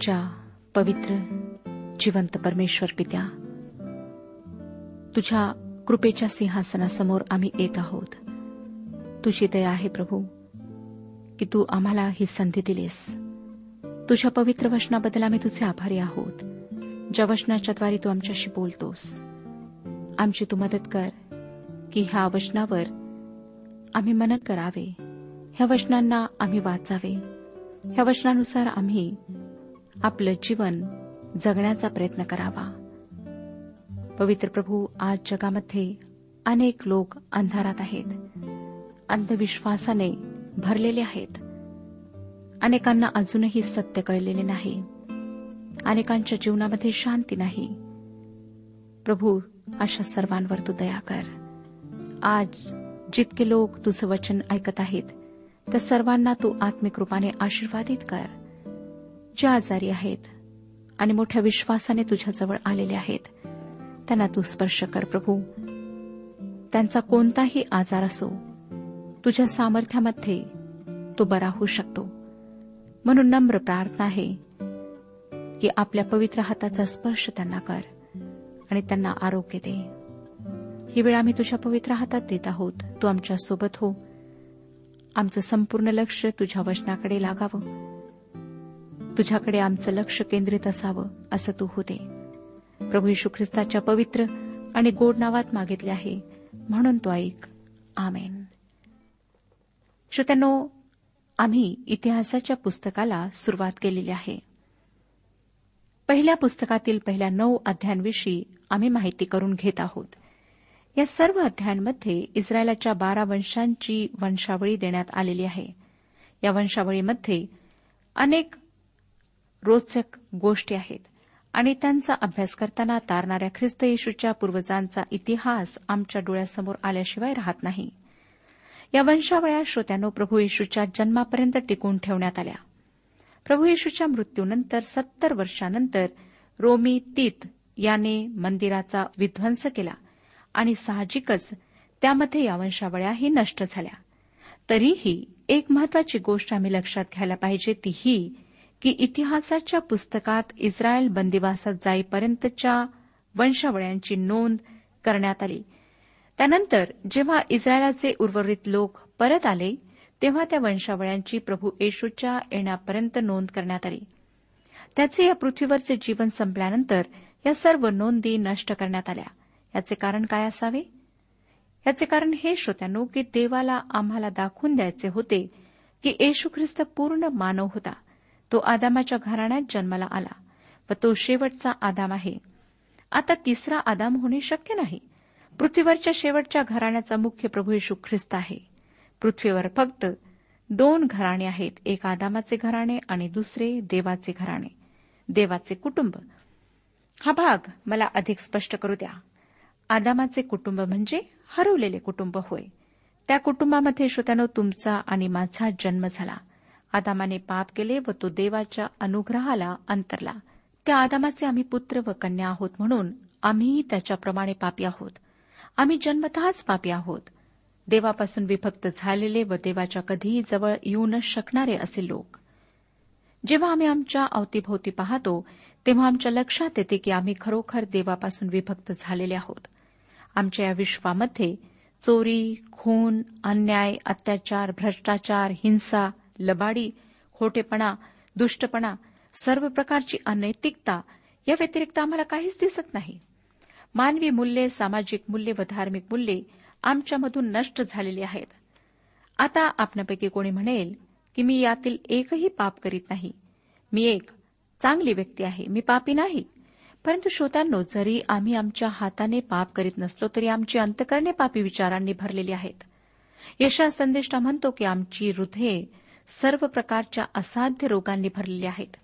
आमच्या पवित्र जिवंत परमेश्वर पित्या तुझ्या कृपेच्या सिंहासनासमोर आम्ही येत आहोत. तुझी दया आहे प्रभू की तू आम्हाला ही संधी दिलीस. तुझ्या पवित्र वचनाबद्दल आम्ही तुझे आभारी आहोत. ज्या वचनाच्याद्वारे तू आमच्याशी बोलतोस आमची तू मदत कर की ह्या वचनावर आम्ही मनन करावे. ह्या वचनांना आम्ही वाचावे. ह्या वचनानुसार आम्ही आपलं जीवन जगण्याचा प्रयत्न करावा. पवित्र प्रभू आज जगामध्ये अनेक लोक अंधारात आहेत. अंधविश्वासाने भरलेले आहेत. अनेकांना अजूनही सत्य कळलेले नाही. अनेकांच्या जीवनामध्ये शांती नाही. प्रभू अशा सर्वांवर तू दया कर. आज जितके लोक तुझं वचन ऐकत आहेत त्या सर्वांना तू आत्मिक रूपाने आशीर्वादित कर. जे आजारी आहेत आणि मोठ्या विश्वासाने तुझ्याजवळ आलेले आहेत. त्यांना तू स्पर्श कर प्रभू. त्यांचा कोणताही आजार असो तुझ्या सामर्थ्यामध्ये तो बरा होऊ शकतो. म्हणून नम्र प्रार्थना आहे की आपल्या पवित्र हाताचा स्पर्श त्यांना कर आणि त्यांना आरोग्य दे. ही वेळ आम्ही तुझ्या पवित्र हातात देत आहोत. तू आमच्यासोबत हो. आमचं संपूर्ण लक्ष तुझ्या वचनाकडे लागावं. तुझ्याकडे आमचं लक्ष केंद्रित असावं असं तू होते. प्रभू यशू ख्रिस्ताच्या पवित्र आणि गोड नावात मागितले आहे म्हणून तो ऐक. आमेन. श्रोत्यानो आम्ही इतिहासाच्या पुस्तकाला सुरुवात केलेली आहे. पहिल्या पुस्तकातील पहिल्या नऊ अध्यायांविषयी आम्ही माहिती करून घेत आहोत. या सर्व अध्यायांमध्ये इस्रायलाच्या बारा वंशांची वंशावळी देण्यात आलेली आहे. या वंशावळीमध्ये अनेक रोचक गोष्टी आहेत. आणि त्यांचा अभ्यास करताना तारणाऱ्या ख्रिस्त येशूच्या पूर्वजांचा इतिहास आमच्या डोळ्यासमोर आल्याशिवाय राहत नाही. या वंशावळ्या श्रोत्यानो प्रभू येशूच्या जन्मापर्यंत टिकून ठेवण्यात आल्या. प्रभू येशूच्या मृत्यूनंतर सत्तर वर्षानंतर रोमी तीत याने मंदिराचा विध्वंस केला आणि साहजिकच त्यामध्ये या वंशावळ्याही नष्ट झाल्या. तरीही एक महत्वाची गोष्ट आम्ही लक्षात घ्यायला पाहिजे ती ही की इतिहासाच्या पुस्तकात इस्रायल बंदिवासात जाईपर्यंतच्या वंशावळ्यांची नोंद करण्यात आली. त्यानंतर जेव्हा इस्रायलाचे उर्वरित लोक परत आले तेव्हा त्या वंशावळ्यांची प्रभू येशूच्या येण्यापर्यंत नोंद करण्यात आली. त्याचे या पृथ्वीवरचे जीवन संपल्यानंतर या सर्व नोंदी नष्ट करण्यात आल्या. याचे कारण काय असावे? याचे कारण हे श्रोत्यानो की देवाला आम्हाला दाखवून द्यायचे होते की येशू ख्रिस्त पूर्ण मानव होता. तो आदामाच्या घराण्यात जन्माला आला व तो शेवटचा आदाम आहे. आता तिसरा आदाम होणे शक्य नाही. पृथ्वीवरच्या शेवटच्या घराण्याचा मुख्य प्रभू येशू ख्रिस्त आहे. पृथ्वीवर फक्त दोन घराणे आहेत एक आदामाचे घराणे आणि दुसरे देवाचे घराणे. देवाचे कुटुंब. हा भाग मला अधिक स्पष्ट करू द्या. आदामाचे कुटुंब म्हणजे हरवलेले कुटुंब होय. त्या कुटुंबामध्ये श्रोत्यानो तुमचा आणि माझा जन्म झाला. आदामाने पाप केले व तो देवाच्या अनुग्रहाला अंतरला. त्या आदामाचे आम्ही पुत्र व कन्या आहोत म्हणून आम्हीही त्याच्याप्रमाणे पापी आहोत. आम्ही जन्मतःच पापी आहोत. देवापासून विभक्त झालेले व देवाच्या कधीही जवळ येऊ न शकणारे असे लोक. जेव्हा आम्ही आमच्या अवतीभोवती पाहतो तेव्हा आमच्या लक्षात येते की आम्ही खरोखर देवापासून विभक्त झालेले आहोत. आमच्या या विश्वामध्ये चोरी खून अन्याय अत्याचार भ्रष्टाचार हिंसा लबाडी खोटेपणा दुष्टपणा सर्व प्रकारची अनैतिकता या व्यतिरिक्त आम्हाला काहीच दिसत नाही. मानवी मूल्ये सामाजिक मूल्ये व धार्मिक मूल्ये आमच्यामधून नष्ट झालेली आहेत. आता आपणापैकी कोणी म्हणेल की मी यातील एकही पाप करीत नाही. मी एक चांगली व्यक्ती आहे. मी पापी नाही. परंतु श्रोत्यांनो जरी आम्ही आमच्या हाताने पाप करीत नसलो तरी आमची अंतकरणे पापी विचारांनी भरलेली आहेत. यशा संदेष्टा म्हणतो की आमची हृदये सर्व प्रकारच्या असाध्य रोगांनी भरलेले आहेत.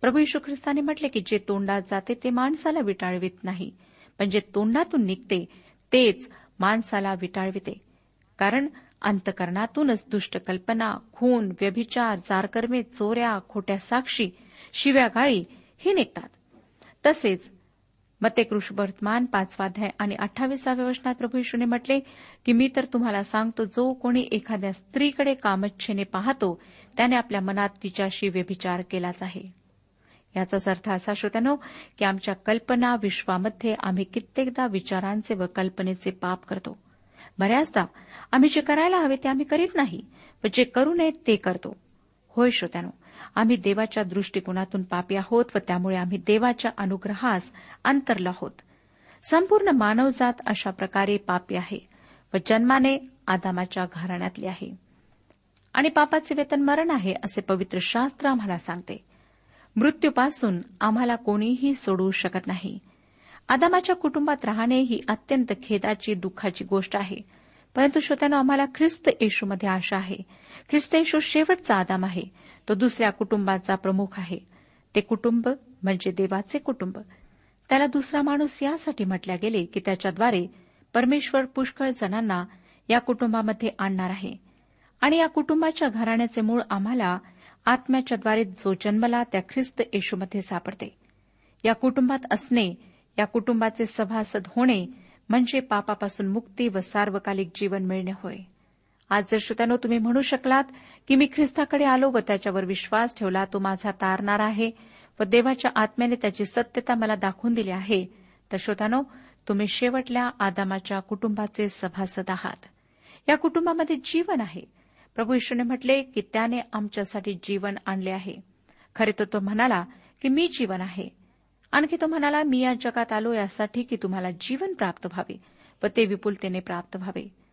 प्रभू यशू ख्रिस्ताने म्हटले की जे तोंडात जाते ते माणसाला विटाळवित नाही. पण जे तोंडातून निघते तेच माणसाला विटाळविते. कारण अंतकरणातूनच दुष्ट कल्पना खून व्यभिचार जारकर्मे चोऱ्या खोट्या साक्षी शिव्या गाळी ही निघतात. तसेच मते वर्तमान पाचवा पाचवाध्याय आणि अठ्ठावीसाव्या वचनात प्रभू यशूने म्हटले की मी तर तुम्हाला सांगतो जो कोणी एखाद्या स्त्रीकडे कामच्छेने पाहतो त्याने आपल्या मनात तिच्याशी व्यभिचार केलाच आहे. याचाच अर्थ असा श्रोत्यानो की आमच्या कल्पना विश्वामध्ये आम्ही कित्येकदा विचारांचे व कल्पनेचे पाप करतो. बऱ्याचदा आम्ही जे करायला हवे ते आम्ही करीत नाही व जे करू नये ते करतो. होय श्रोत्यानो आम्ही देवाच्या दृष्टिकोनातून पापी आहोत व त्यामुळे आम्ही देवाच्या अनुग्रहास अंतरलो आहोत. संपूर्ण मानवजात अशा प्रकारे पापी आहे व जन्माने आदामाच्या घराण्यातली आहे. आणि पापाचे वेतन मरण आहे असे पवित्र शास्त्र आम्हाला सांगते. मृत्यूपासून आम्हाला कोणीही सोडवू शकत नाही. आदामाच्या कुटुंबात राहणे ही अत्यंत खेदाची दुःखाची गोष्ट आहे. परंतु श्रोत्यानं आम्हाला ख्रिस्त येशूमध्ये आशा आहे. ख्रिस्त येशू शेवटचा आदाम आहे. तो दुसऱ्या कुटुंबाचा प्रमुख आहे. ते कुटुंब म्हणजे देवाचे कुटुंब. त्याला दुसरा माणूस यासाठी म्हटल्या गेले की त्याच्याद्वारे परमेश्वर पुष्कळ जणांना या कुटुंबामध्ये आणणार आहे. आणि या कुटुंबाच्या घराण्याचे मूळ आम्हाला आत्म्याच्याद्वारे जो जन्मला त्या ख्रिस्त येशूमध्ये सापडते. या कुटुंबात असणे या कुटुंबाचे सभासद होणे म्हणजे पापापासून मुक्ती व सार्वकालिक जीवन मिळणे होय. आज जर श्रोत्यानो तुम्ही म्हणू शकलात की मी ख्रिस्ताकडे आलो व त्याच्यावर विश्वास ठेवला तो माझा तारणार आहे व देवाच्या आत्म्याने त्याची सत्यता मला दाखवून दिली आहे तर श्रोत्यानो तुम्ही शेवटल्या आदामाच्या कुटुंबाचे सभासद आहात. या कुटुंबामध्ये जीवन आहे. प्रभू ईश्वरने म्हटले की त्याने आमच्यासाठी जीवन आणले आहे. खरे तर तो म्हणाला की मी जीवन आहे. आणखी तो म्हणाला मी या जगात आलो यासाठी की तुम्हाला जीवन प्राप्त व्हावे व ते विपुलतेने प्राप्त व्हावे.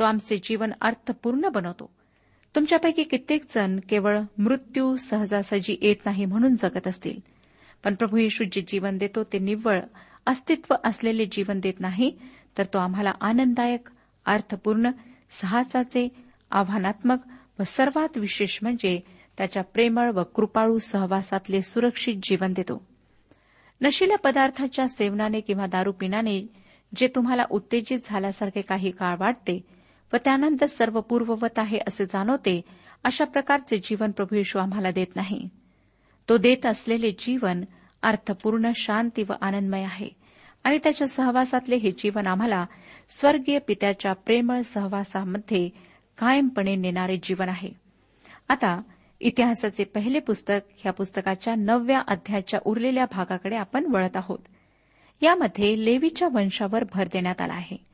तो आमचे जीवन अर्थपूर्ण बनवतो. तुमच्यापैकी कित्येक जण केवळ मृत्यू सहजासहजी येत नाही म्हणून जगत असतील. पण प्रभू येशू जे जीवन देतो ते निव्वळ अस्तित्व असलेले जीवन देत नाही तर तो आम्हाला आनंददायक अर्थपूर्ण साहसाचे आव्हानात्मक व सर्वात विशेष म्हणजे त्याच्या प्रेमळ व कृपाळू सहवासातले सुरक्षित जीवन देतो. नशिल्या पदार्थाच्या सेवनाने किंवा दारू पिण्याने जे तुम्हाला उत्तेजित झाल्यासारखे काही काळ वाटते व त्यानंतर सर्व पूर्ववत आहे असे जाणवते अशा प्रकारचे जीवन प्रभू येशू आम्हाला देत नाही. तो देत असलेले जीवन अर्थपूर्ण शांती व आनंदमय आहे आणि त्याच्या सहवासातले हे जीवन आम्हाला स्वर्गीय पित्याच्या प्रेमळ सहवासामध्ये कायमपणे नेणारे जीवन आहे. आता इतिहासाचे पहिले पुस्तक ह्या पुस्तकाच्या नवव्या अध्यायाच्या उरलेल्या भागाकडे आपण वळत आहोत. यामध्ये लेवीच्या वंशावर भर देण्यात आला आहे.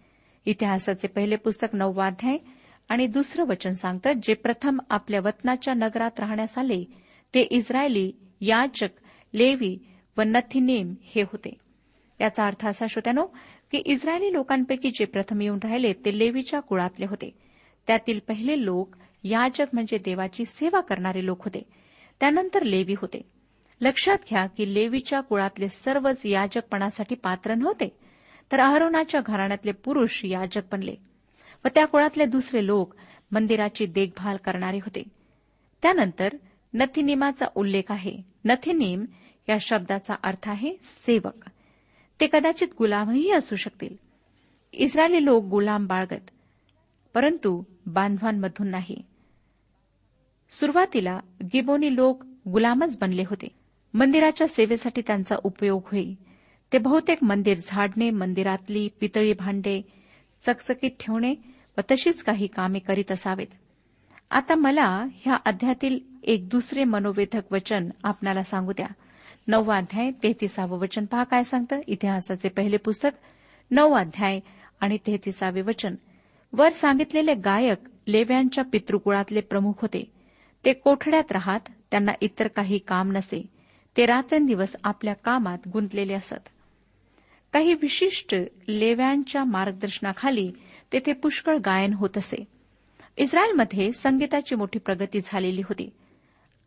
इतिहासाचे पहिले पुस्तक नववाध्याय आणि दुसरं वचन सांगतं जे प्रथम आपल्या वतनाच्या नगरात राहण्यास आले. ते इस्रायली याजक लेवी व नथिनेम हे होते. याचा अर्थ असा श्रोत्यानो की इस्रायली लोकांपैकी जे प्रथम येऊन राहिले ते लेवीच्या कुळातले होते. त्यातील पहिले लोक याजक म्हणजे देवाची सेवा करणारे लोक होते. त्यानंतर लेवी होते. लक्षात घ्या की लेवीच्या कुळातले सर्वच याजकपणासाठी पात्र नव्हते. तर अहरोनाच्या घराण्यातले पुरुष याजक बनले व त्या कुळातले दुसरे लोक मंदिराची देखभाल करणारे होते. त्यानंतर नथिनिमाचा उल्लेख आहे. नथिनिम या शब्दाचा अर्थ आहे सेवक. ते कदाचित गुलामही असू शकतील. इस्रायली लोक गुलाम बाळगत परंतु बांधवांमधून नाही. सुरुवातीला गिबोनी लोक गुलामच बनले होते. मंदिराच्या सेवेसाठी त्यांचा उपयोग होई. ते बहुतेक मंदिर झाडणे मंदिरातली पितळी भांडे चकचकीत ठेवणे व तशीच काही कामे करीत असावेत. आता मला ह्या अध्यातील एक दुसरे मनोवेधक वचन आपणाला सांगू द्या. नववा अध्याय तेहतीसावं वचन पहा काय सांगतं? इतिहासाचे पहिले पुस्तक नववा अध्याय आणि तेहतीसावे वचन. वर सांगितलेले गायक लेव्यांच्या पितृकुळातले प्रमुख होते. ते कोठड्यात राहत त्यांना इतर काही काम नसे. ते रात्रंदिवस आपल्या कामात गुंतलेले असत. काही विशिष्ट लेव्यांच्या मार्गदर्शनाखाली तेथे पुष्कळ गायन होत असे. इस्रायलमध्ये संगीताची मोठी प्रगती झालेली होती.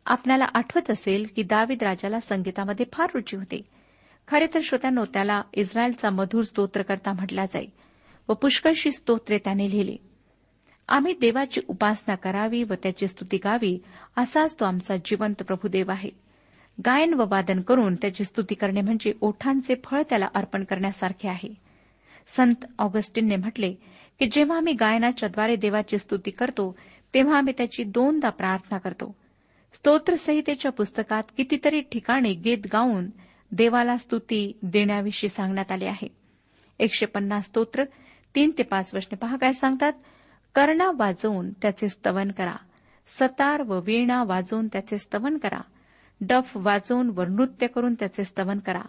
आपल्याला आठवत असेल की दावीद राजाला संगीतामध्ये फार रुची होती. खरे तर श्रोत्यानो त्याला इस्रायलचा मधुर स्तोत्रकर्ता म्हटला जाई व पुष्कळशी स्तोत्रे त्याने लिहिली. आम्ही देवाची उपासना करावी व त्याची स्तुती गावी असाच तो आमचा जिवंत प्रभुदेव आहे. गायन व वादन करून त्याची स्तुती करणे म्हणजे ओठांचे फळ त्याला अर्पण करण्यासारखे आहे. संत ऑगस्टिनने म्हटले की जेव्हा आम्ही गायनाच्याद्वारे देवाची स्तुती करतो तेव्हा आम्ही त्याची दोनदा प्रार्थना करतो. स्तोत्रसंहितेच्या पुस्तकात कितीतरी ठिकाणी गीत गाऊन देवाला स्तुती देण्याविषयी सांगण्यात आले आहे. एकशे पन्नास स्तोत्र तीन ते पाच वचने पहा काय सांगतात? कर्णा वाजवून त्याचे स्तवन करा. सतार व वीणा वाजवून त्याचे स्तवन करा. डफ वाजवून व नृत्य करून त्याचे स्तवन करा.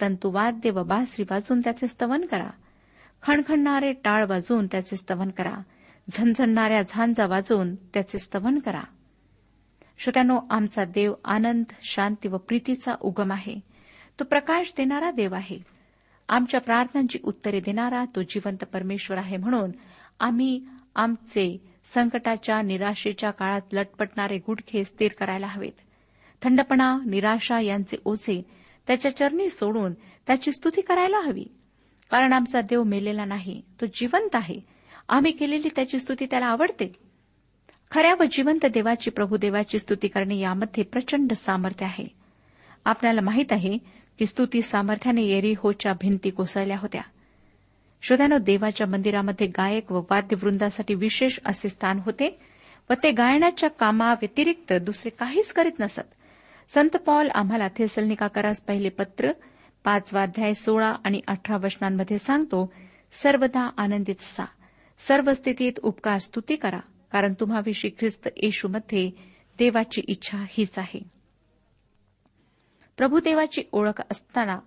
तंतुवाद्य व बासरी वाजवून त्याचे स्तवन करा. खणखणणारे टाळ वाजवून त्याचे स्तवन करा. झणझणणाऱ्या झांजा वाजवून त्याचे स्तवन करा. श्रोत्यानो आमचा देव आनंद शांती व प्रीतीचा उगम आहे. तो प्रकाश देणारा देव आहे. आमच्या प्रार्थनांची उत्तरे देणारा तो जिवंत परमेश्वर आहे म्हणून आम्ही आमचे संकटाच्या निराशेच्या काळात लटपटणारे गुडखे स्थिर करायला हवेत. थंडपणा निराशा यांचे ओझे त्याच्या चरणी सोडून त्याची स्तुती करायला हवी. कारण आमचा देव मेलेला नाही तो जिवंत आहे. आम्ही केलेली त्याची स्तुती त्याला आवडते. खऱ्या व जिवंत देवाची प्रभुदेवाची स्तुती करणे यामध्ये प्रचंड सामर्थ्य आहे. आपल्याला माहीत आहे की स्तुती सामर्थ्याने येरिहोच्या भिंती कोसळल्या होत्या. श्रोत्यानो देवाच्या मंदिरामध्ये गायक व वाद्यवृंदासाठी विशेष असे स्थान होते व ते गायनाच्या कामाव्यतिरिक्त दुसरे काहीच करीत नसत. संत पॉल आम्हाला थेसलनिकाकरास पहिले पत्र पाचवाध्याय सोळा आणि अठरा वचनांमध्ये सांगतो सर्वदा आनंदित सा. सर्व स्थितीत उपकार स्तुती करा कारण तुम्हाविषयी ख्रिस्त येशूमध्ये देवाची इच्छा हीच आहे. प्रभुदेवाची ओळख असताना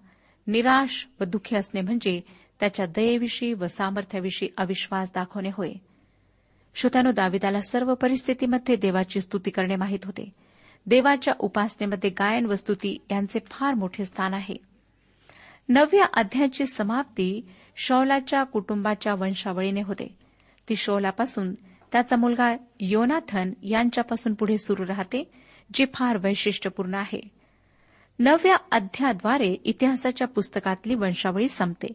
निराश व दुःखी असणे म्हणजे त्याच्या दयेविषयी व सामर्थ्याविषयी अविश्वास दाखवणे होय. श्रोत्यानो दाविदाला सर्व परिस्थितीमध्ये देवाची स्तुती करणे माहीत होते. देवाच्या उपासनेमध्ये गायन वस्तुती यांचे फार मोठे स्थान आहे. नवव्या अध्यायाची समाप्ती शौलाच्या कुटुंबाच्या वंशावळीने होते. ती शौलापासून त्याचा मुलगा योनाथन यांच्यापासून पुढे सुरू राहते जे फार वैशिष्ट्यपूर्ण आहे. नवव्या अध्याद्वारे इतिहासाच्या पुस्तकातली वंशावळी संपते.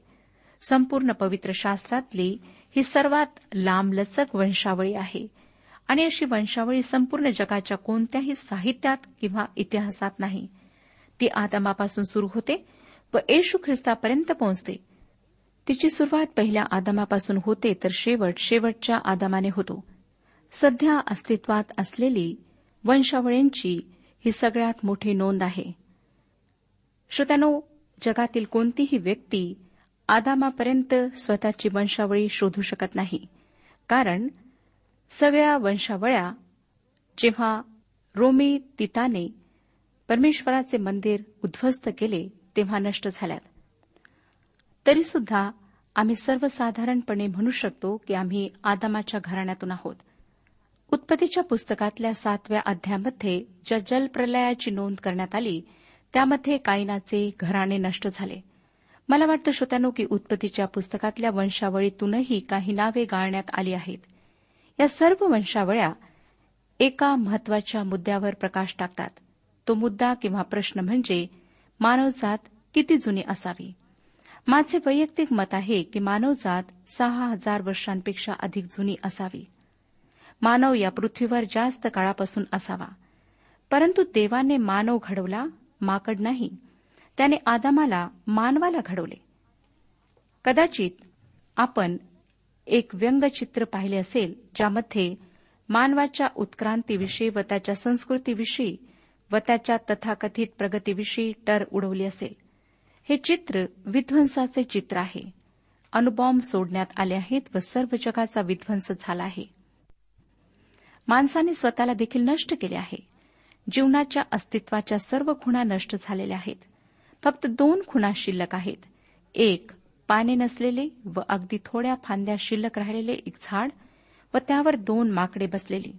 संपूर्ण पवित्र शास्त्रातली ही सर्वात लांबलचक वंशावळी आहे. आणि अशी वंशावळी संपूर्ण जगाच्या कोणत्याही साहित्यात किंवा इतिहासात नाही. ती आदमापासून सुरू होते व येशू ख्रिस्तापर्यंत पोहोचते. तिची सुरुवात पहिल्या आदमापासून होते तर शेवट शेवटच्या आदमाने होतो. सध्या अस्तित्वात असलेली वंशावळींची ही सगळ्यात मोठी नोंद आहे. श्रोत्यानो जगातील कोणतीही व्यक्ती आदामापर्यंत स्वतःची वंशावळी शोधू शकत नाही. कारण सगळ्या वंशावळ्या जेव्हा रोमी तिताने परमेश्वराचे मंदिर उद्ध्वस्त केले तेव्हा नष्ट झाल्यात. तरीसुद्धा आम्ही सर्वसाधारणपणे म्हणू शकतो की आम्ही आदामाच्या घराण्यातून आहोत. उत्पत्तीच्या पुस्तकातल्या सातव्या अध्यायामध्ये ज्या जलप्रलयाची नोंद करण्यात आली त्यामध्ये कायनाचे घराणे नष्ट झाले. मला वाटतं श्रोत्यानो की उत्पत्तीच्या पुस्तकातल्या वंशावळीतूनही काही नावे गाळण्यात आली आहेत. या सर्व वंशावळ्या एका महत्त्वाच्या मुद्द्यावर प्रकाश टाकतात. तो मुद्दा किंवा प्रश्न म्हणजे मानवजात किती जुनी असावी? माझे वैयक्तिक मत आहे की मानवजात सहा हजार वर्षांपेक्षा अधिक जुनी असावी. मानव या पृथ्वीवर जास्त काळापासून असावा. परंतु देवाने मानव घडवला माकड नाही. त्याने आदामाला मानवाला घडवले. कदाचित आपण एक व्यंगचित्र पाहिले असेल ज्यामध्ये मानवाच्या उत्क्रांतीविषयी व त्याच्या संस्कृतीविषयी व त्याच्या तथाकथित प्रगतीविषयी टर उडवली असेल. हे चित्र विध्वंसाचे चित्र आहे. अणुबॉम्ब सोडण्यात आले आहेत व सर्व जगाचा विध्वंस झाला आहे. माणसाने स्वतःला देखील नष्ट केले आहे. जीवनाच्या अस्तित्वाच्या सर्व खुणा नष्ट झालेल्या आहेत. फक्त दोन खुणा शिल्लक आहेत. एक पाने नसलेले व अगदी थोड्या फांद्या शिल्लक राहिलेले एक झाड व त्यावर दोन माकडे बसलेली.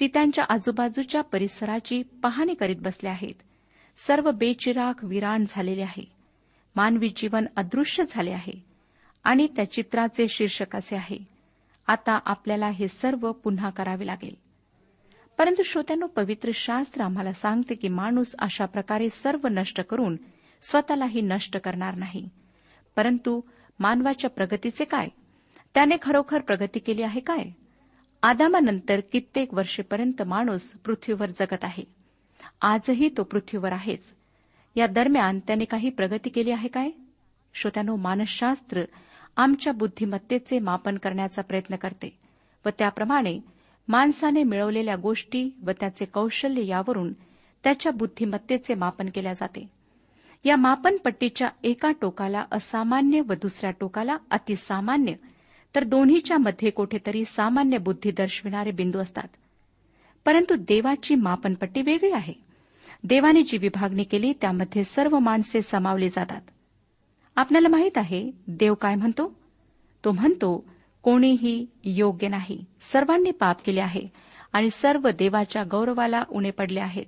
ती त्यांच्या आजूबाजूच्या परिसराची पाहणी करीत बसले आहेत. सर्व बेचिराग विराण झालेले आहे. मानवी जीवन अदृश्य झाले आहे. आणि त्या चित्राचे शीर्षक असे आहे. आता आपल्याला हे सर्व पुन्हा करावे लागेल. परंतु श्रोत्यानो पवित्र शास्त्र आम्हाला सांगते की माणूस अशा प्रकारे सर्व नष्ट करून स्वतःलाही नष्ट करणार नाही. परंतु मानवाच्या प्रगतीचे काय? त्याने खरोखर प्रगती केली आहे काय? आदामानंतर कित्येक वर्षेपर्यंत माणूस पृथ्वीवर जगत आहे. आजही तो पृथ्वीवर आहेच. या दरम्यान त्याने काही प्रगती केली आहे काय? श्रोत्यानो मानसशास्त्र आमच्या बुद्धिमत्तेचे मापन करण्याचा प्रयत्न करते व त्याप्रमाणे माणसाने मिळवलेल्या गोष्टी व त्याचे कौशल्य यावरून त्याच्या बुद्धिमत्तेचे मापन केल्या जाते. या मापनपट्टीच्या एका टोकाला असामान्य व दुसऱ्या टोकाला अतिसामान्य. तर दोन्हीच्या मध्ये कुठेतरी सामान्य बुद्धी दर्शविणारे बिंदू असतात. परंतु देवाची मापनपट्टी वेगळी आहे. देवाने जी विभागणी केली त्यामध्ये सर्व माणसे समावली जातात. आपल्याला माहीत आहे देव काय म्हणतो? तो म्हणतो कोणीही योग्य नाही. सर्वांनी पाप केले आहे आणि सर्व देवाच्या गौरवाला उणे पडले आहेत.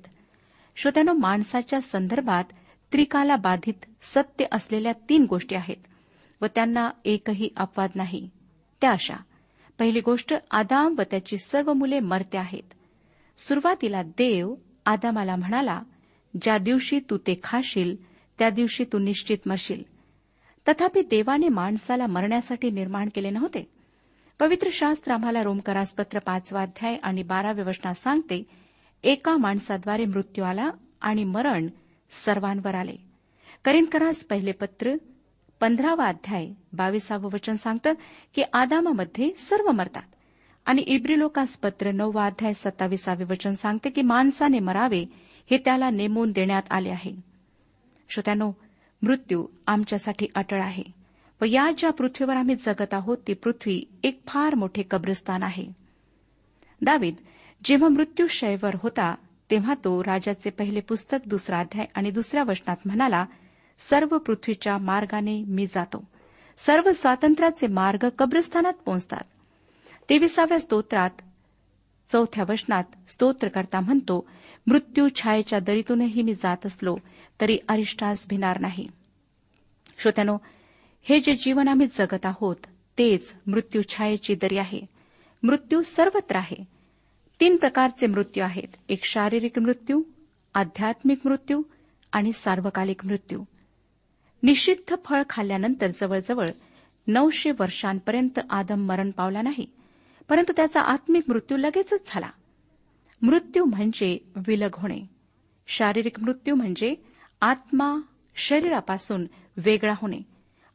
श्रोत्यानो माणसाच्या संदर्भात त्रिकाला बाधित सत्य असलेल्या तीन गोष्टी आहेत व त्यांना एकही अपवाद नाही. त्या अशा. पहिली गोष्ट आदाम व त्याची सर्व मुले मरते आहेत. सुरुवातीला देव आदामाला म्हणाला ज्या दिवशी तू ते खाशील त्या दिवशी तू निश्चित मरशील. तथापि देवाने माणसाला मरण्यासाठी निर्माण केले नव्हते. पवित्र शास्त्र आम्हाला रोमकरासपत्र पाचवा अध्याय आणि बाराव्या वचनात सांगते एका माणसाद्वारे मृत्यू आला आणि मरण सर्वांवर आले. करिनकरास पहिले पत्र पंधरावा अध्याय बावीसावं वचन सांगतं की आदामामध्ये सर्व मरतात. आणि इब्रिलोकास पत्र नववा अध्याय सत्तावीसावे वचन सांगते की माणसाने मरावे हे त्याला नेमून देण्यात आले आहे. श्रोत्यानो मृत्यू आमच्यासाठी अटळ आहे व या ज्या पृथ्वीवर आम्ही जगत आहोत ती पृथ्वी एक फार मोठे कब्रस्तान आहे. दावीद जेव्हा मृत्यू शयवर होता तेव्हा तो राजाचे पहिले पुस्तक दुसरा अध्याय आणि दुसऱ्या वचनात म्हणाला सर्व पृथ्वीच्या मार्गाने मी जातो. सर्व स्वातंत्र्याचे मार्ग कब्रस्थानात पोहोचतात. तेविसाव्या स्तोत्रात चौथ्या वचनात स्तोत्रकर्ता म्हणतो मृत्यू छायेच्या दरीतूनही मी जात असलो तरी अरिष्टास भिणार नाही. श्रोत्यानो हे जे जीवन आम्ही जगत आहोत तेच मृत्यू छायेची दरी आहे. मृत्यू सर्वत्र आहे. तीन प्रकारचे मृत्यू आहेत. एक शारीरिक मृत्यू आध्यात्मिक मृत्यू आणि सार्वकालिक मृत्यू. निषिद्ध फळ खाल्ल्यानंतर जवळजवळ नऊशे वर्षांपर्यंत आदम मरण पावला नाही परंतु त्याचा आत्मिक मृत्यू लगेचच झाला. मृत्यू म्हणजे विलग होणे. शारीरिक मृत्यू म्हणजे आत्मा शरीरापासून वेगळा होणे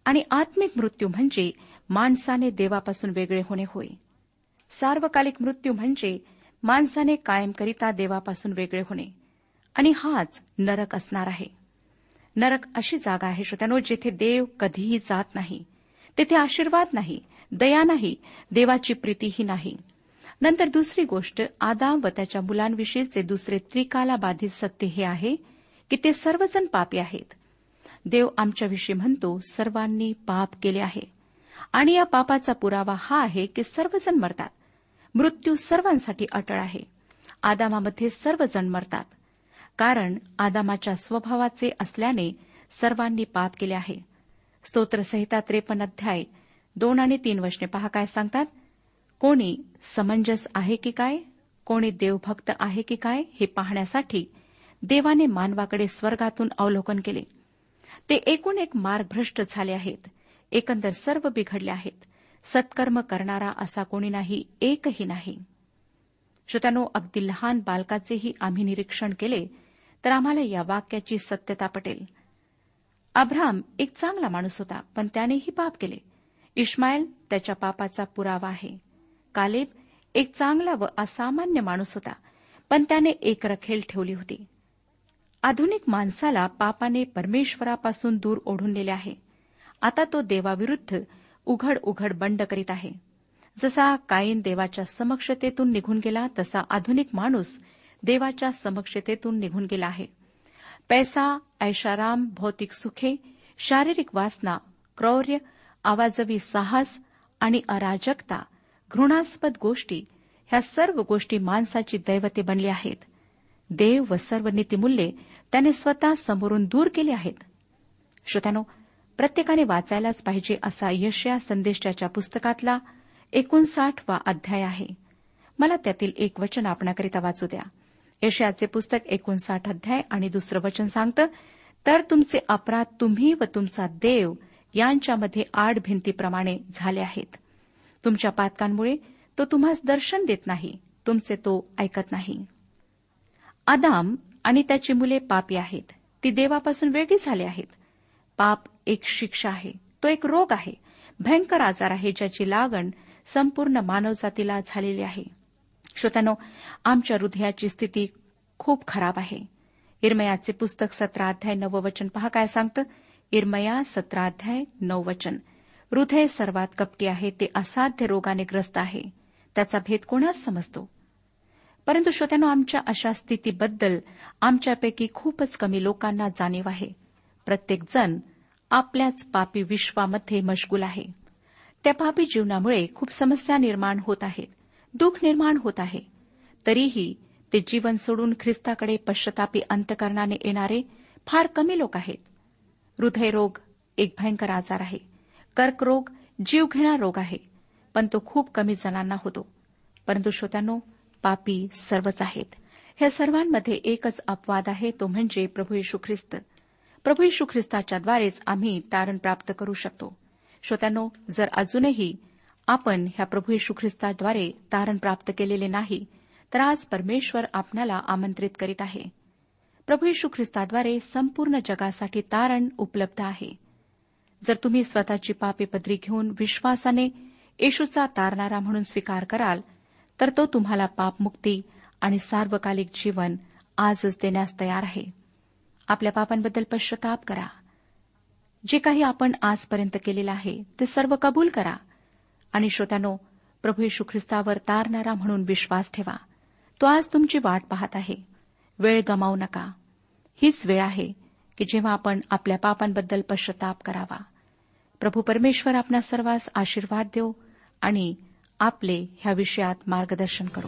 आणि आत्मिक मृत्यू म्हणजे माणसाने देवापासून वेगळे होणे होय. सार्वकालिक मृत्यू म्हणजे माणसाने कायमकरिता देवापासून वेगळे होणे. आणि हाच नरक असणार आहे. नरक अशी जागा आहे श्रोत्यानो जिथे देव कधीही जात नाही. तेथे आशीर्वाद नाही दया नाही देवाची प्रीतीही नाही. नंतर दुसरी गोष्ट आदाम व त्याच्या मुलांविषयीचे दुसरे त्रिकाला बाधित सत्य हे आहे की ते सर्वजण पापी आहेत. देव आमच्याविषयी म्हणतो सर्वांनी पाप केले आहे. आणि या पापाचा पुरावा हा आहे की सर्वजण मरतात. मृत्यू सर्वांसाठी अटळ आहे. आदामामध्ये सर्वजण मरतात. कारण आदामाच्या स्वभावाचे असल्याने सर्वांनी पाप केले आहे. स्तोत्रसहिता त्रेपन्न अध्याय दोन आणि तीन वचने पहा काय सांगतात? कोणी समंजस आहे की काय? कोणी देवभक्त आहे की काय? हे पाहण्यासाठी देवाने मानवाकडे स्वर्गातून अवलोकन केले. ते एकूण एक मार्गभ्रष्ट झाले आहेत. एकंदर सर्व बिघडले आहेत. सत्कर्म करणारा असा कोणी नाही एकही नाही. श्रोत्यानो अगदी लहान बालकाचेही आम्ही निरीक्षण केले तर आम्हाला या वाक्याची सत्यता पटेल. अब्राम एक चांगला माणूस होता पण त्यानेही पाप केले. इस्माईल त्याच्या पापाचा पुरावा आहे. कालेब एक चांगला व असामान्य माणूस होता पण त्याने एक रखेल ठेवली होती. आधुनिक माणसाला पापाने परमेश्वरापासून दूर ओढून नेले आहे. आता तो देवाविरुद्ध उघड उघड बंड करीत आहे. जसा काईन देवाच्या समक्षतेतून निघून गेला तसा आधुनिक माणूस देवाच्या समक्षतेतून निघून गेला आहे. पैसा ऐशाराम भौतिक सुखे शारीरिक वासना क्रौर्य आवाजवी साहस आणि अराजकता घृणास्पद गोष्टी ह्या सर्व गोष्टी माणसाची दैवते बनली आहेत. देव व सर्व नीतिमूल्ये त्याने स्वतः समोरून दूर केली आहेत. श्रोत्यानो प्रत्येकाने वाचायलाच पाहिजे असा यशया संदेशाच्या पुस्तकातला एकोणसाठवा अध्याय आहे. मला त्यातील एक वचन आपणाकरिता वाचू द्या. यशयाचे पुस्तक एकोणसाठ अध्याय आणि दुसरं वचन सांगतं तर तुमचे अपराध तुम्ही व तुमचा देव यांच्यामध्ये आड भिंतीप्रमाणे झाले आहेत. तुमच्या पातकांमुळे तो तुम्हास दर्शन देत नाही तुमचे तो ऐकत नाही. आदाम आणि त्याची मुले पापी आहेत. ती देवापासून वेगळी झाली आहेत. पाप एक शिक्षा आहे. तो एक रोग आहे. भयंकर आजार आहे ज्याची लागण संपूर्ण मानवजातीला झालेली आहे. श्रोत्यानो आमच्या हृदयाची स्थिती खूप खराब आहे. इरमयाचे पुस्तक सतरा अध्याय नववचन पहा काय सांगतं? इरमया सतरा अध्याय नववचन हृदय सर्वात कपटी आहे ते असाध्य रोगाने ग्रस्त आहे. त्याचा भेद कोणास समजतो? परंतु श्रोत्यानो आमच्या अशा स्थितीबद्दल आमच्यापैकी खूपच कमी लोकांना जाणीव आहे. प्रत्येक जन आपल्याच पापी विश्वामध्ये मशगूल आहे. त्या पापी जीवनामुळे खूप समस्या निर्माण होत आहेत दुःख निर्माण होत आहे. तरीही ते जीवन सोडून ख्रिस्ताकडे पश्चातापी अंतकरणाने येणारे फार कमी लोक आहेत. हृदयरोग एक भयंकर आजार आहे. कर्करोग जीवघेणा रोग आहे. पण तो खूप कमी जणांना होतो. परंतु श्रोत्यानो पापी सर्वच आहेत. ह्या सर्वांमध्ये एकच अपवाद आहे तो म्हणजे प्रभू येशू ख्रिस्त. प्रभू यशू ख्रिस्ताच्याद्वारेच आम्ही तारण प्राप्त करू शकतो. श्रोत्यानो जर अजूनही आपण ह्या प्रभू यशू ख्रिस्ताद्वारे तारण प्राप्त केलेले नाही तर आज परमेश्वर आपणाला आमंत्रित करीत आहे. प्रभू यशू ख्रिस्ताद्वारे संपूर्ण जगासाठी तारण उपलब्ध आहे. जर तुम्ही स्वतःची पापे पदरी घेऊन विश्वासाने येशूचा तारणारा म्हणून स्वीकार कराल तर तो तुम्हाला पापमुक्ती आणि सार्वकालिक जीवन आजच देण्यास तयार आहे. आपल्या पापांबद्दल पश्चाताप करा. जे काही आपण आजपर्यंत केलेलं आहे ते सर्व कबूल करा. आणि श्रोत्यानो प्रभू येशू ख्रिस्तावर तारणारा म्हणून विश्वास ठेवा. तो आज तुमची वाट पाहत आहे. वेळ गमावू नका. हीच वेळ आहे की जेव्हा आपण आपल्या पापांबद्दल पश्चाताप करावा. प्रभू परमेश्वर आपणा सर्वांस आशीर्वाद देव आणि आपले ह्या विषयात मार्गदर्शन करू.